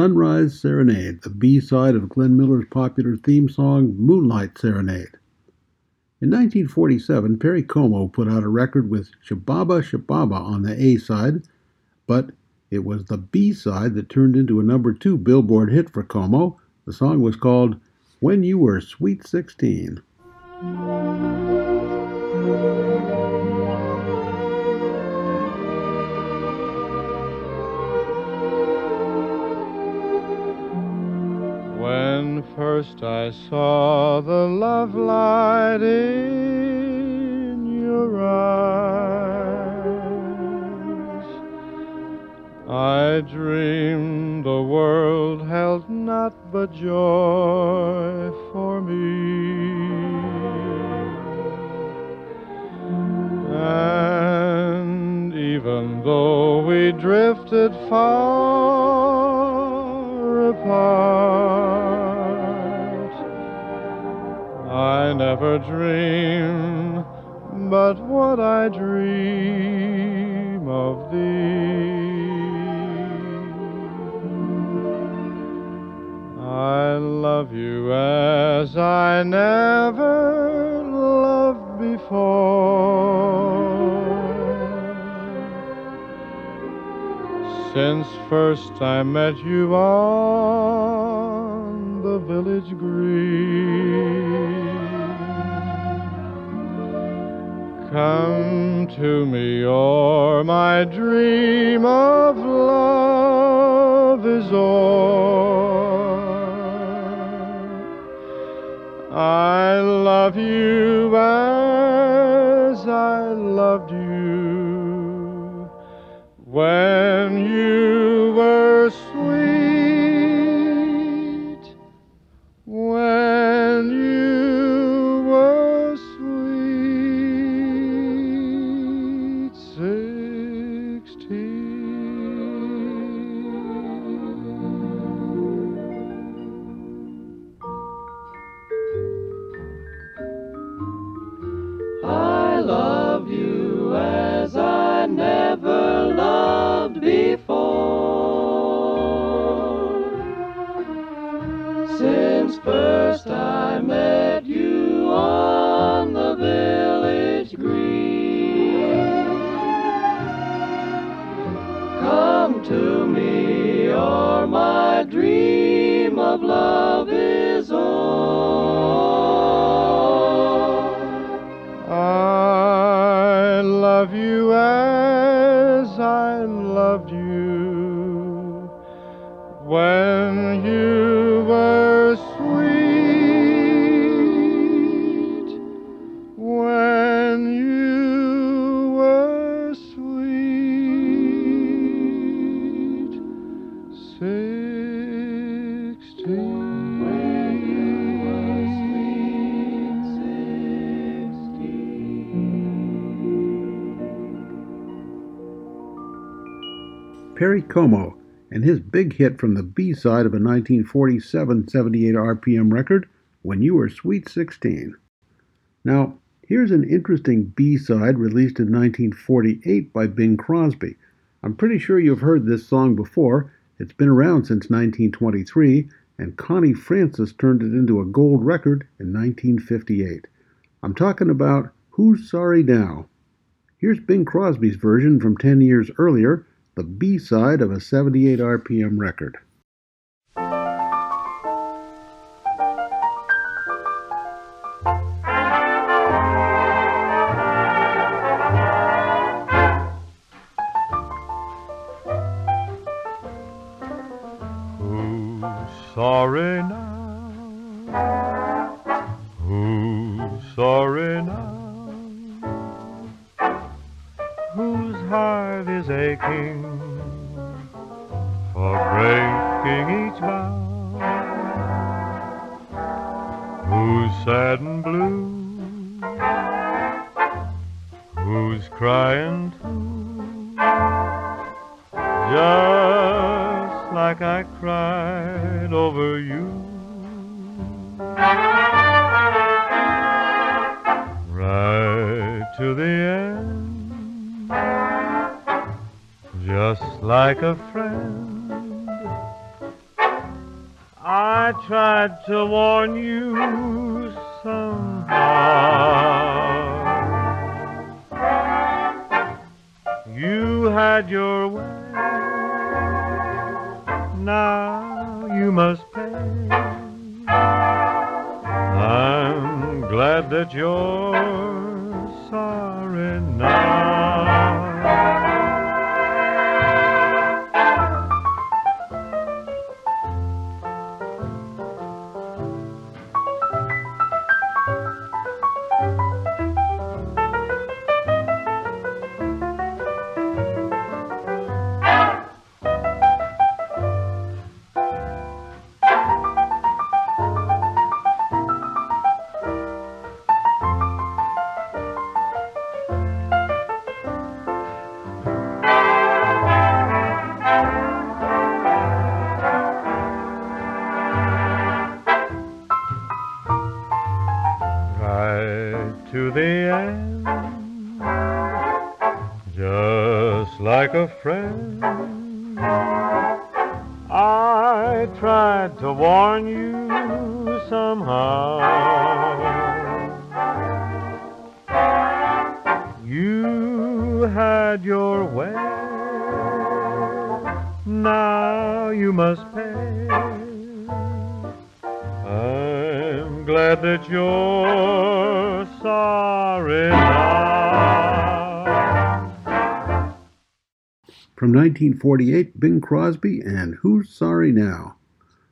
Sunrise Serenade, the B side of Glenn Miller's popular theme song Moonlight Serenade. In 1947, Perry Como put out a record with Chi-Baba Chi-Baba on the A side, but it was the B side that turned into a number two Billboard hit for Como. The song was called When You Were Sweet 16. When first I saw the love light in your eyes, I dreamed the world held not but joy for me. And even though we drifted far apart, I never dream but what I dream of thee. I love you as I never loved before. Since first I met you on the village green. Come to me, or my dream of love is o'er. I love you to me, or my dream of love Como and his big hit from the B side of a 1947 78 RPM record, When You Were Sweet 16. Now, here's an interesting B side released in 1948 by Bing Crosby. I'm pretty sure you've heard this song before. It's been around since 1923, and Connie Francis turned it into a gold record in 1958. I'm talking about Who's Sorry Now? Here's Bing Crosby's version from 10 years earlier, the B side of a 78 RPM record. 1948, Bing Crosby and Who's Sorry Now?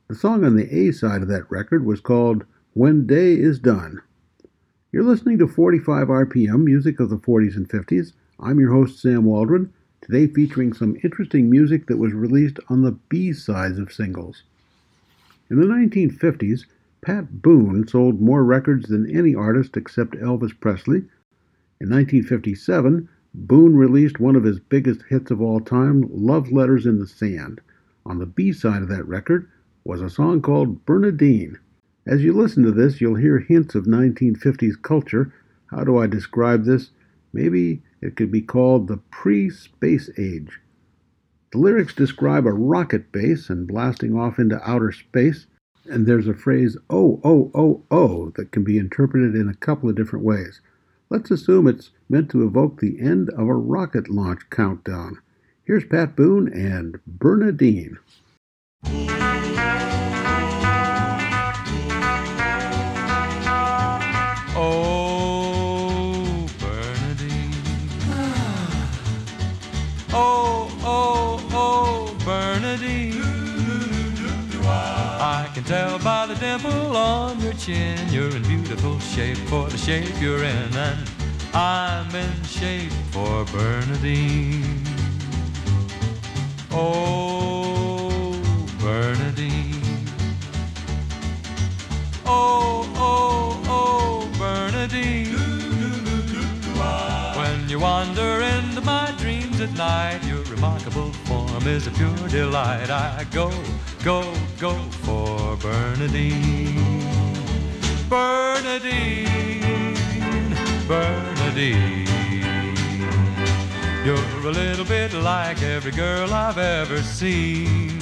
The song on the A side of that record was called When Day Is Done. You're listening to 45 RPM, music of the 40s and 50s. I'm your host, Sam Waldron, today featuring some interesting music that was released on the B sides of singles. In the 1950s, Pat Boone sold more records than any artist except Elvis Presley. In 1957, Boone released one of his biggest hits of all time, Love Letters in the Sand. On the B side of that record was a song called Bernardine. As you listen to this, you'll hear hints of 1950s culture. How do I describe this? Maybe it could be called the pre space age. The lyrics describe a rocket base and blasting off into outer space, and there's a phrase, oh, oh, oh, oh, that can be interpreted in a couple of different ways. Let's assume it's meant to evoke the end of a rocket launch countdown. Here's Pat Boone and Bernardine. Oh, Bernardine. Oh, oh, oh, Bernardine. I can tell by the dimple on your chin shape for the shape you're in, and I'm in shape for Bernardine. Oh, Bernardine. Oh, oh, oh, Bernardine. When you wander into my dreams at night, your remarkable form is a pure delight. I go, go, go for Bernardine. Bernardine, Bernardine. You're a little bit like every girl I've ever seen.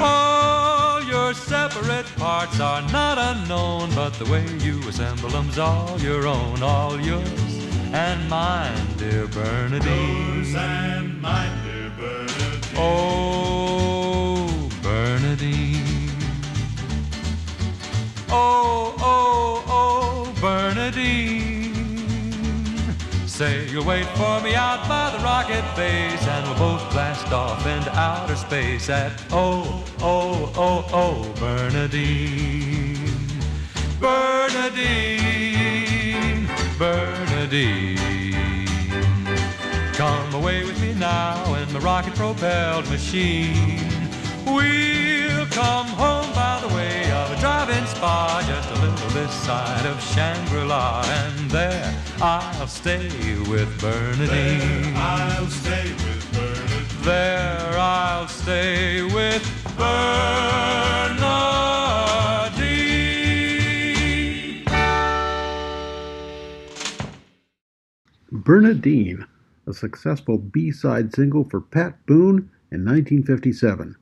All your separate parts are not unknown, but the way you assemble them's all your own, all yours and mine, dear Bernardine. and mine, dear Bernardine. Oh, Oh, oh, oh, Bernardine. Say you'll wait for me out by the rocket base, and we'll both blast off into outer space at oh, oh, oh, oh, Bernardine. Bernardine, Bernardine. Come away with me now in the rocket propelled machine. We'll come home by the way of a drive-in spa, just a little this side of Shangri-La, and there I'll stay with Bernardine. I'll stay with Bernardine. There I'll stay with Bernardine. Bernardine, a successful B side single for Pat Boone in 1957.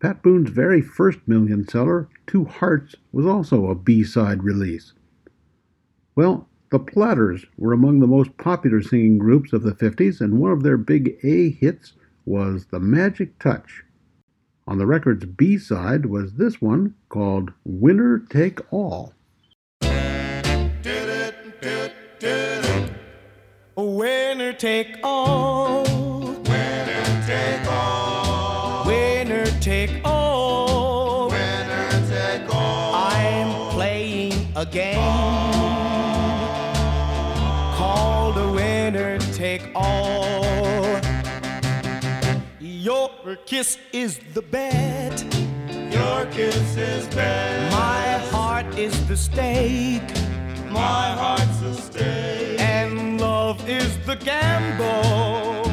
Pat Boone's very first million seller, Two Hearts, was also a B side release. Well, the Platters were among the most popular singing groups of the 50s, and one of their big A hits was The Magic Touch. On the record's B side was this one called Winner Take All. Winner take all. Game called a winner take all. Your kiss is the bet. Your kiss is bad. My heart is the stake. My heart's a stake. And love is the gamble.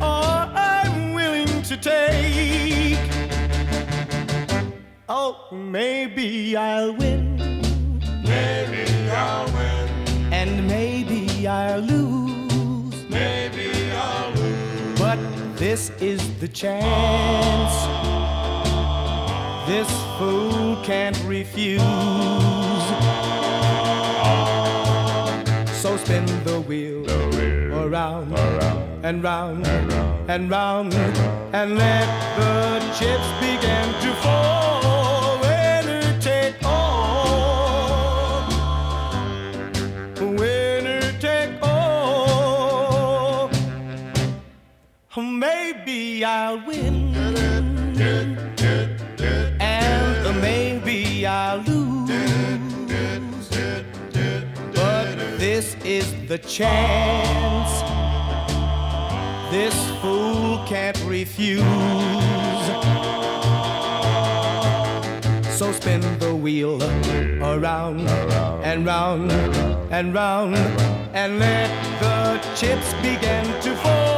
Oh, I'm willing to take. Oh, maybe I'll win. Maybe I'll win. And maybe I'll lose. Maybe I'll lose. But this is the chance. This fool can't refuse. So spin the wheel, around, and round and round and let the chips begin to fall. Maybe I'll win. And maybe I'll lose. But this is the chance. This fool can't refuse. So spin the wheel around and round and round and let the chips begin to fall.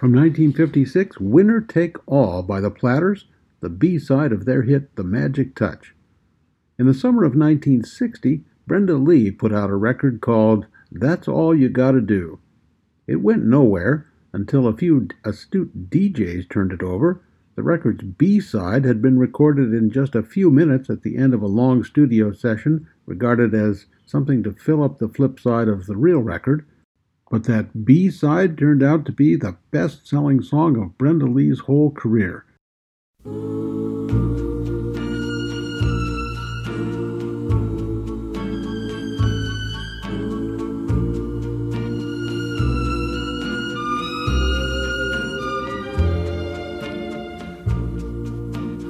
From 1956, Winner Take All by the Platters, the B side of their hit The Magic Touch. In the summer of 1960, Brenda Lee put out a record called That's All You Gotta Do. It went nowhere until a few astute DJs turned it over. The record's B side had been recorded in just a few minutes at the end of a long studio session, regarded as something to fill up the flip side of the real record. But that B side turned out to be the best selling song of Brenda Lee's whole career.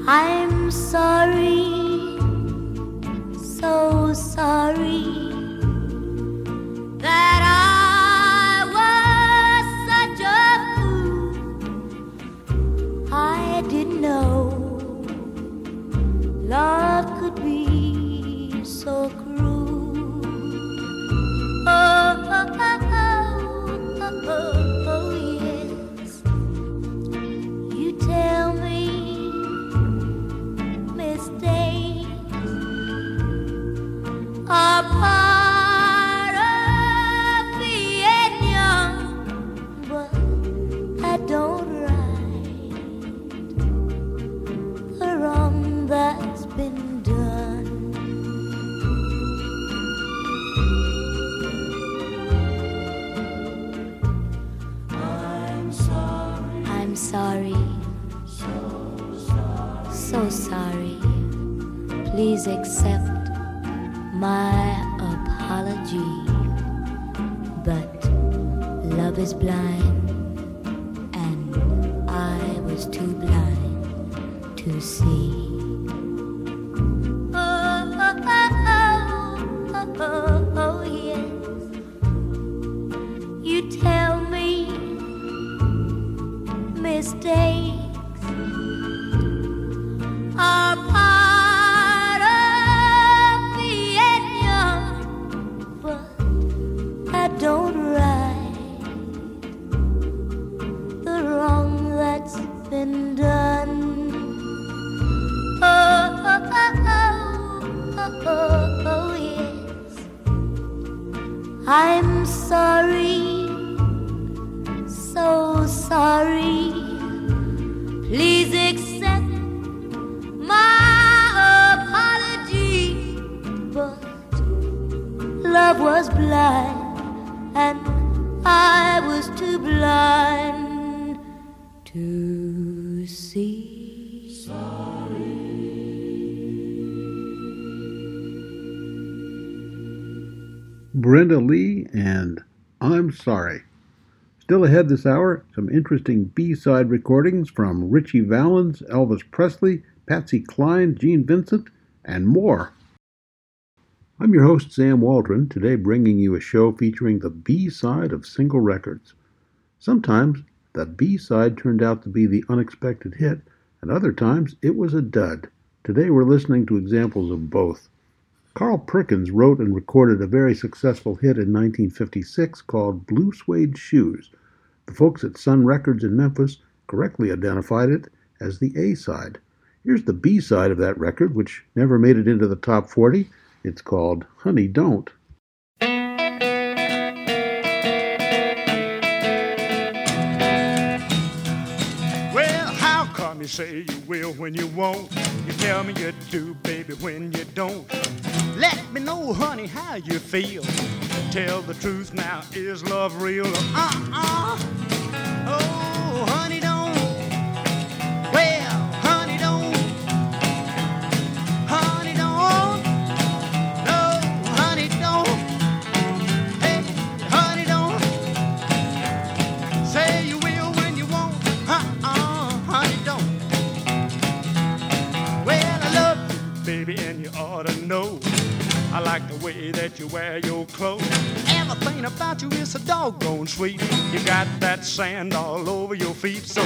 I'm sorry, so sorry was blind, and I was too blind to see. Brenda Lee and I'm Sorry. Still ahead this hour, some interesting B-side recordings from Ritchie Valens, Elvis Presley, Patsy Cline, Gene Vincent, and more. I'm your host, Sam Waldron, today bringing you a show featuring the B-side of single records. Sometimes the B-side turned out to be the unexpected hit, and other times it was a dud. Today we're listening to examples of both. Carl Perkins wrote and recorded a very successful hit in 1956 called Blue Suede Shoes. The folks at Sun Records in Memphis correctly identified it as the A side. Here's the B side of that record, which never made it into the top 40. It's called Honey Don't. Well, how come you say you will when you won't? You tell me you do, baby, when you don't. Let me know, honey, how you feel. Tell the truth now, is love real? Uh-uh. Sweet. You got that sand all over your feet, so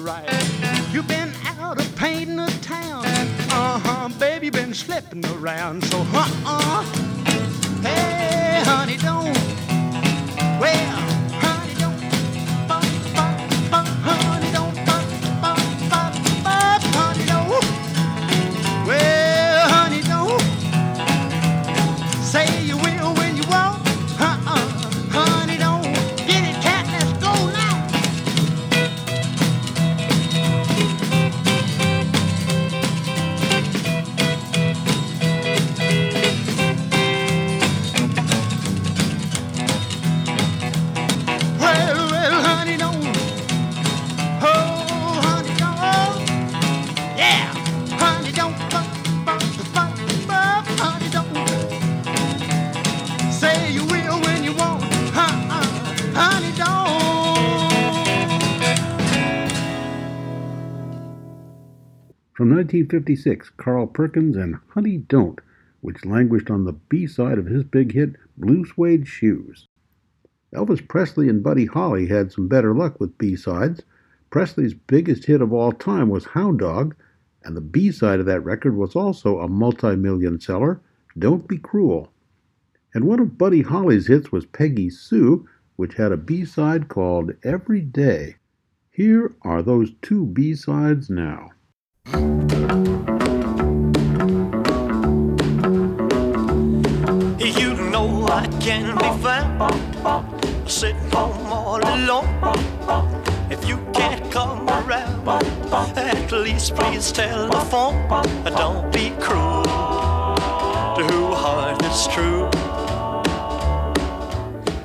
right. You've been out of painting the town. Uh-huh, baby, you been slipping around. So, uh-uh. Hey, honey, don't. Well, 1956, Carl Perkins and Honey Don't, which languished on the B side of his big hit, Blue Suede Shoes. Elvis Presley and Buddy Holly had some better luck with B sides. Presley's biggest hit of all time was Hound Dog, and the B side of that record was also a multi million seller, Don't Be Cruel. And one of Buddy Holly's hits was Peggy Sue, which had a B side called Every Day. Here are those two B sides now. I can be found sitting home all alone. If you can't come around, at least please tell the phone. Don't be cruel to who heart is true.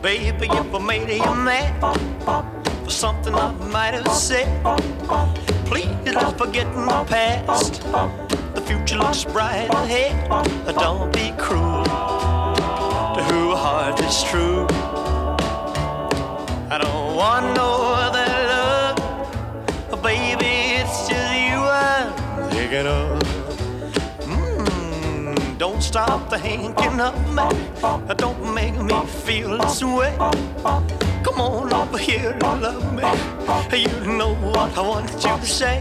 Baby, if I made you mad, for something I might have said. Please let's forget my past. The future looks bright ahead. Don't be cruel who heart is true. I don't want no other love, baby. It's just you I'm thinking of. Mm, don't stop thinking of me. Don't make me feel this way. Come on over here and love me. You know what I want you to say.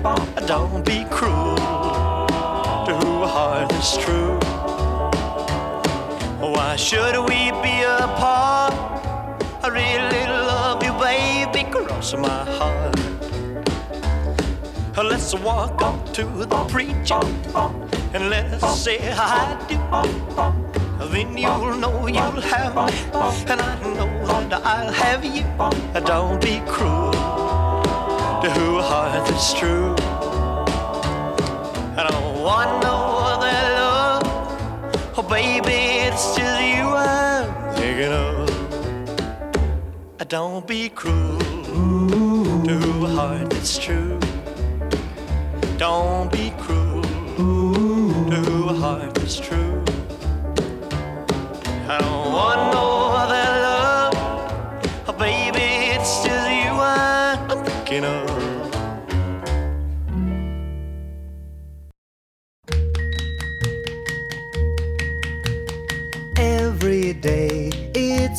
Don't be cruel to who heart is true. Why should we be apart? I really love you, baby, cross my heart. Let's walk up to the preacher and let's say I do. Then you'll know you'll have me, and I know that I'll have you. Don't be cruel to who heart is true. I don't want no baby, it's just you I'm thinking of. Don't be cruel to who heart that's true. Don't be cruel to who heart that's true. I don't want no other love, oh baby, it's just you I'm thinking of.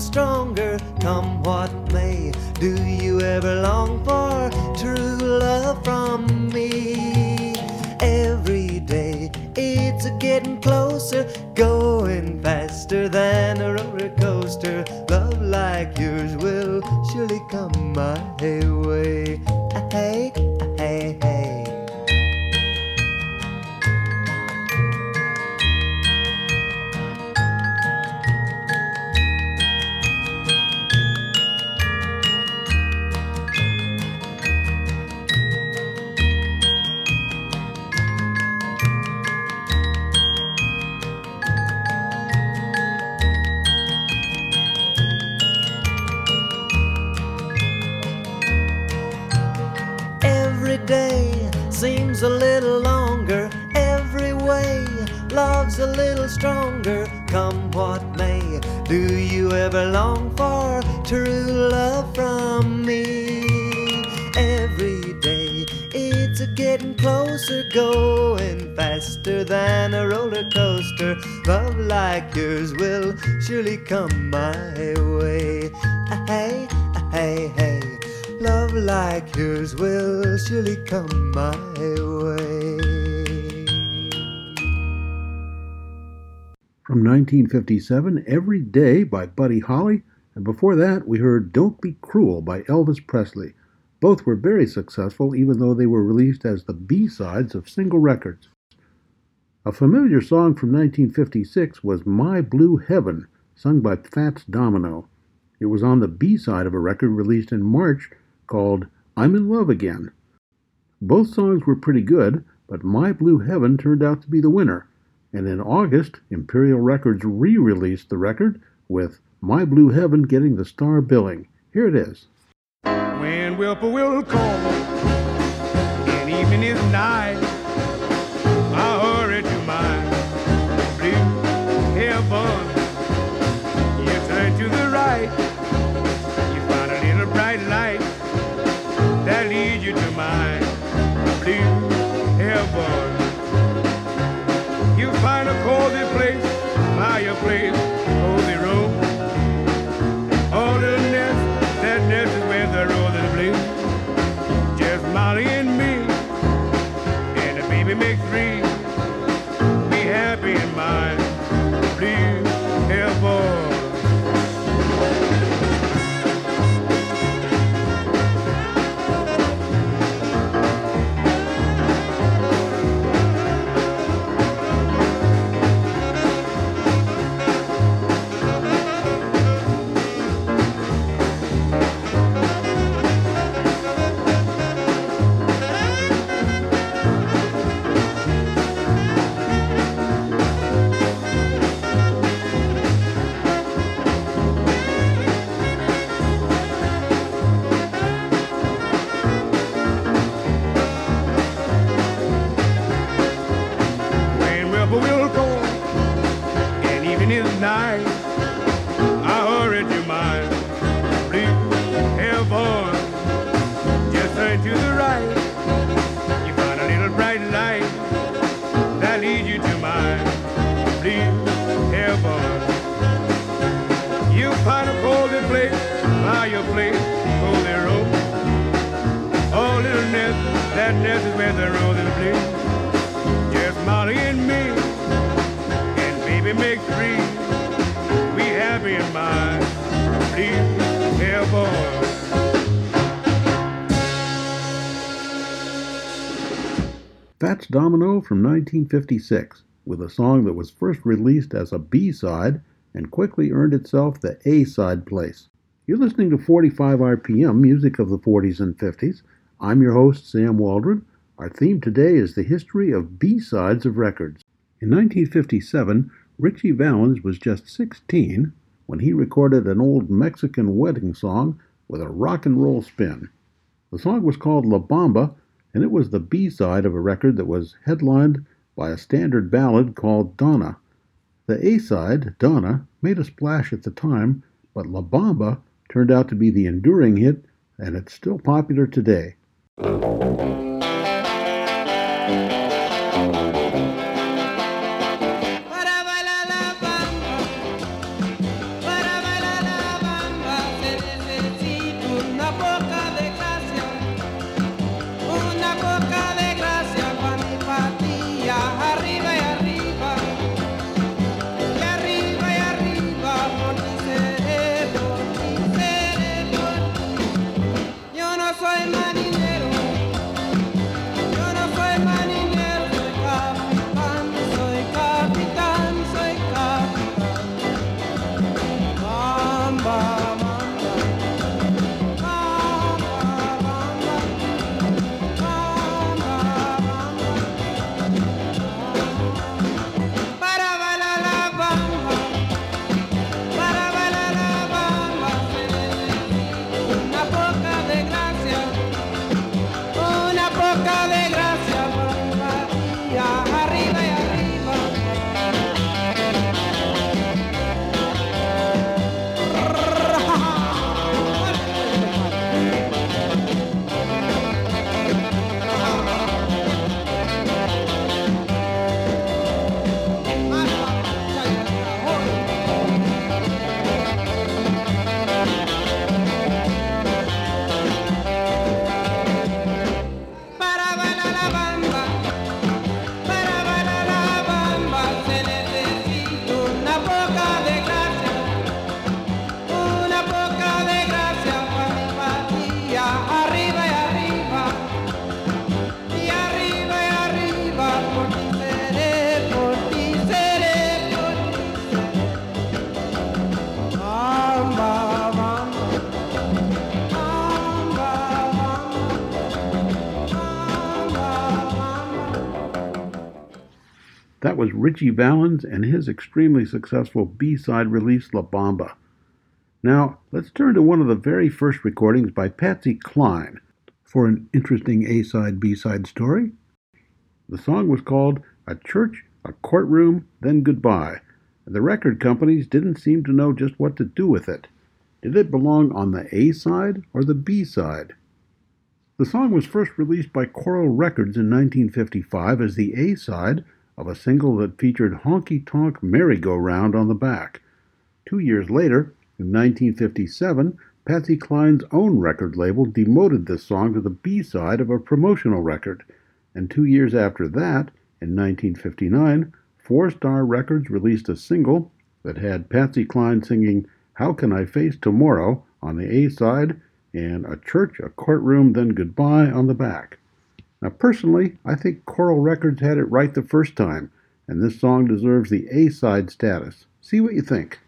Stronger. Come what may, do you ever long for true love from me? Every day it's getting closer, going faster than a roller coaster. Love like yours will surely come my way. Hey, Come what may, do you ever long for true love from me? Every day it's a getting closer, going faster than a roller coaster. Love like yours will surely come my way. Hey, hey, hey. Love like yours will surely come my way. From 1957, Every Day by Buddy Holly, and before that we heard Don't Be Cruel by Elvis Presley. Both were very successful, even though they were released as the B-sides of single records. A familiar song from 1956 was My Blue Heaven, sung by Fats Domino. It was on the B-side of a record released in March called I'm in Love Again. Both songs were pretty good, but My Blue Heaven turned out to be the winner, and in August, Imperial Records re released the record with My Blue Heaven getting the star billing. Here it is. When whippoorwill from 1956 with a song that was first released as a B side and quickly earned itself the A side place. You're listening to 45 RPM, music of the 40s and 50s. I'm your host, Sam Waldron. Our theme today is the history of B sides of records. In 1957, Ritchie Valens was just 16 when he recorded an old Mexican wedding song with a rock and roll spin. The song was called La Bamba, and it was the B side of a record that was headlined by a standard ballad called Donna. The A side, Donna, made a splash at the time, but La Bamba turned out to be the enduring hit, and it's still popular today. Was Ritchie Valens and his extremely successful B side release, La Bamba. Now, let's turn to one of the very first recordings by Patsy Cline for an interesting A side B side story. The song was called A Church, a Courtroom, Then Goodbye. And the record companies didn't seem to know just what to do with it. Did it belong on the A side or the B side? The song was first released by Coral Records in 1955 as the A side of a single that featured Honky Tonk Merry Go Round on the back. Two years later, in 1957, Patsy Cline's own record label demoted this song to the B side of a promotional record, and two years after that, in 1959, Four Star Records released a single that had Patsy Cline singing How Can I Face Tomorrow on the A side and A Church, a Courtroom, Then Goodbye on the back. Now, personally, I think Coral Records had it right the first time, and this song deserves the A side status. See what you think.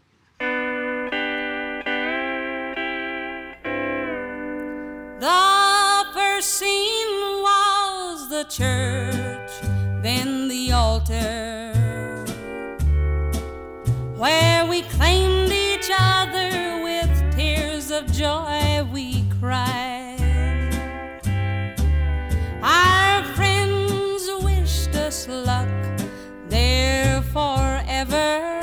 The first scene was the church, then the altar, where we claimed each other with tears of joy forever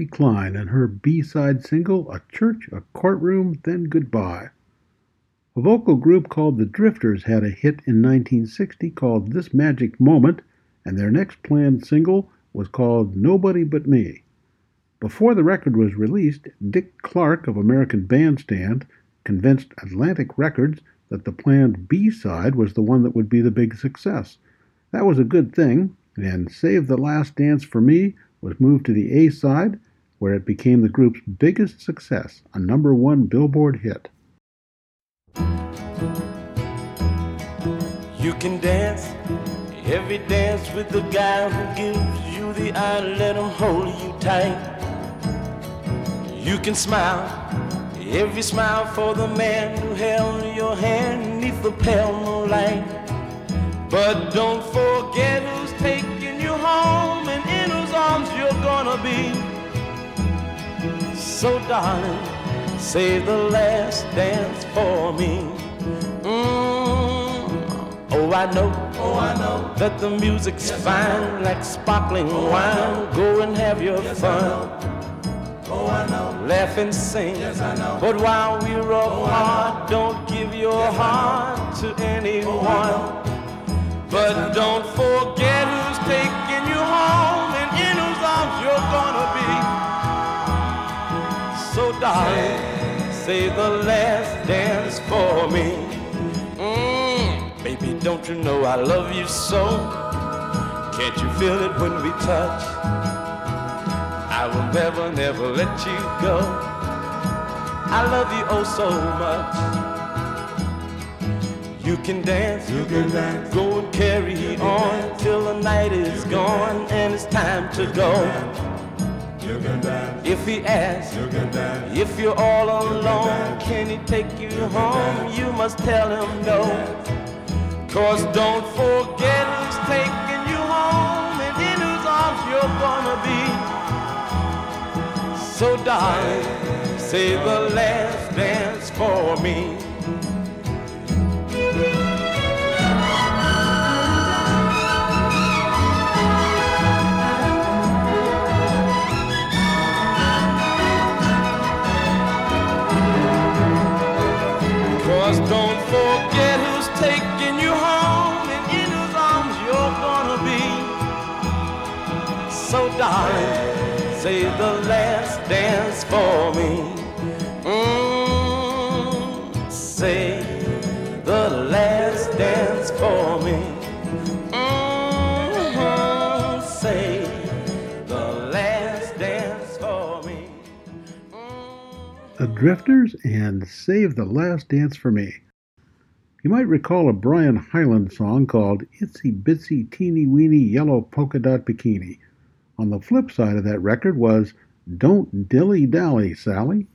Patsy Cline and her B-side single, A Church, a Courtroom, Then Goodbye. A vocal group called the Drifters had a hit in 1960 called This Magic Moment, and their next planned single was called Nobody But Me. Before the record was released, Dick Clark of American Bandstand convinced Atlantic Records that the planned B-side was the one that would be the big success. That was a good thing, and Save the Last Dance for Me was moved to the A side, where it became the group's biggest success, a number one Billboard hit. You can dance every dance with the guy who gives you the eye, let him hold you tight. You can smile every smile for the man who held your hand neath the pale moonlight. But don't forget who's taking you home and in whose arms you're gonna be. So, darling, save the last dance for me. Mm. Oh, I know, oh, I know that the music's fine like sparkling wine. Go and have your fun. Oh, I know. Laugh and sing. Yes, I know. But while we're apart, don't give your heart to anyone. But don't forget who's taking you home and in whose arms you're gonna be. Darling, say the last dance for me. Mm, baby, don't you know I love you so? Can't you feel it when we touch? I will never, never let you go. I love you oh so much. You can dance, you can dance. Go and carry on till the night is gone and it's time to go. You can dance. If he asks, you can dance. If you're all alone, can he take you home? You must tell him no. Cause don't forget who's taking you home and in whose arms you're gonna be. So darling, say the last dance for me. The Drifters and Save the Last Dance for Me. You might recall a Brian Hyland song called Itsy Bitsy Teeny Weeny Yellow Polka Dot Bikini. On the flip side of that record was Don't Dilly Dally, Sally.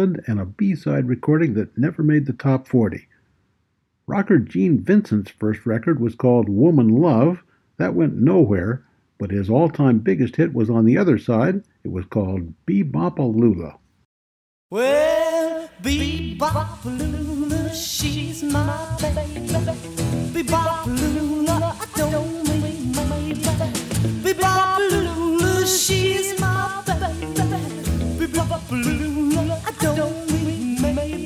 And a B-side recording that never made the top 40. Rocker Gene Vincent's first record was called Woman Love. That went nowhere, but his all-time biggest hit was on the other side. It was called Bebopalula. Well, Bebopalula, she's my baby. Bebopalula, I don't mean maybe. Bebopalula, she's my Bebopalula, I don't mean maybe.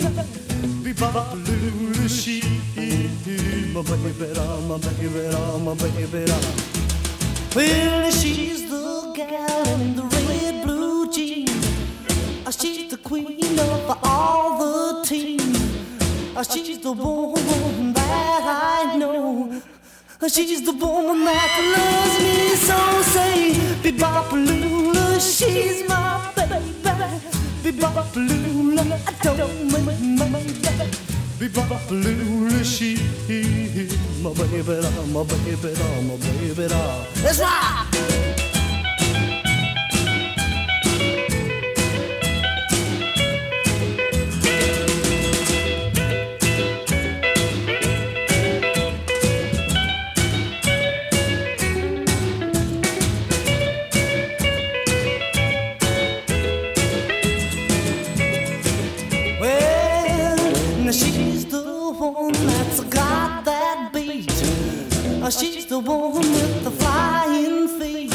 Bebopalula, she's my baby, my baby, my baby. Well, she's the gal in the red blue jeans. She's the queen of all the team. She's the woman that I know. She's the woman that loves me so. Say, Bebopalula, she's my baby. Bebopalula, I don't my baby. Bebopalula, she my baby, my baby, my baby. Let's rock! Well, now she's the one that's got that beat. Uh, She's the one with the flying feet.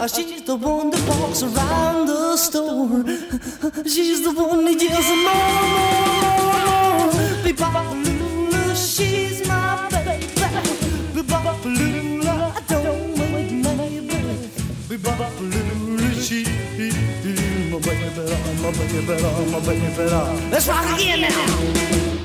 Uh, She's the one that walks around the store. She's the one that yells more, more, more. Bebopalula, she's my baby. Bebopalula, I don't mean maybe. Bebopalula, Let's rock again now.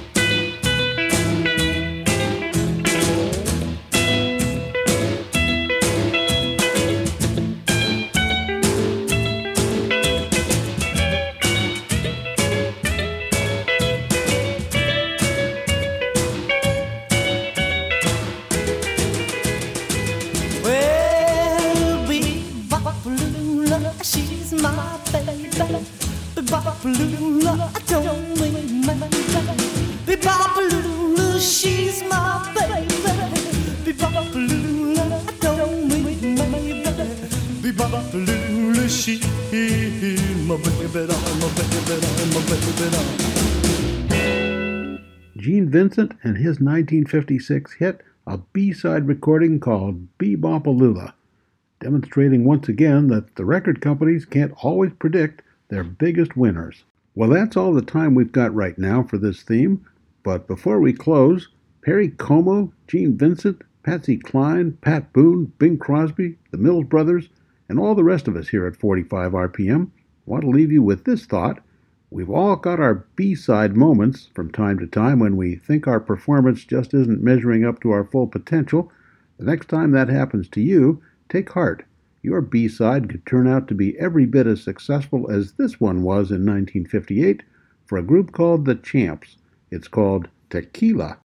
Vincent and his 1956 hit, a B-side recording called Bebopalula, demonstrating once again that the record companies can't always predict their biggest winners. Well, that's all the time we've got right now for this theme, but before we close, Perry Como, Gene Vincent, Patsy Cline, Pat Boone, Bing Crosby, the Mills Brothers, and all the rest of us here at 45 RPM want to leave you with this thought. We've all got our B side moments from time to time when we think our performance just isn't measuring up to our full potential. The next time that happens to you, take heart. Your B side could turn out to be every bit as successful as this one was in 1958 for a group called The Champs. It's called Tequila.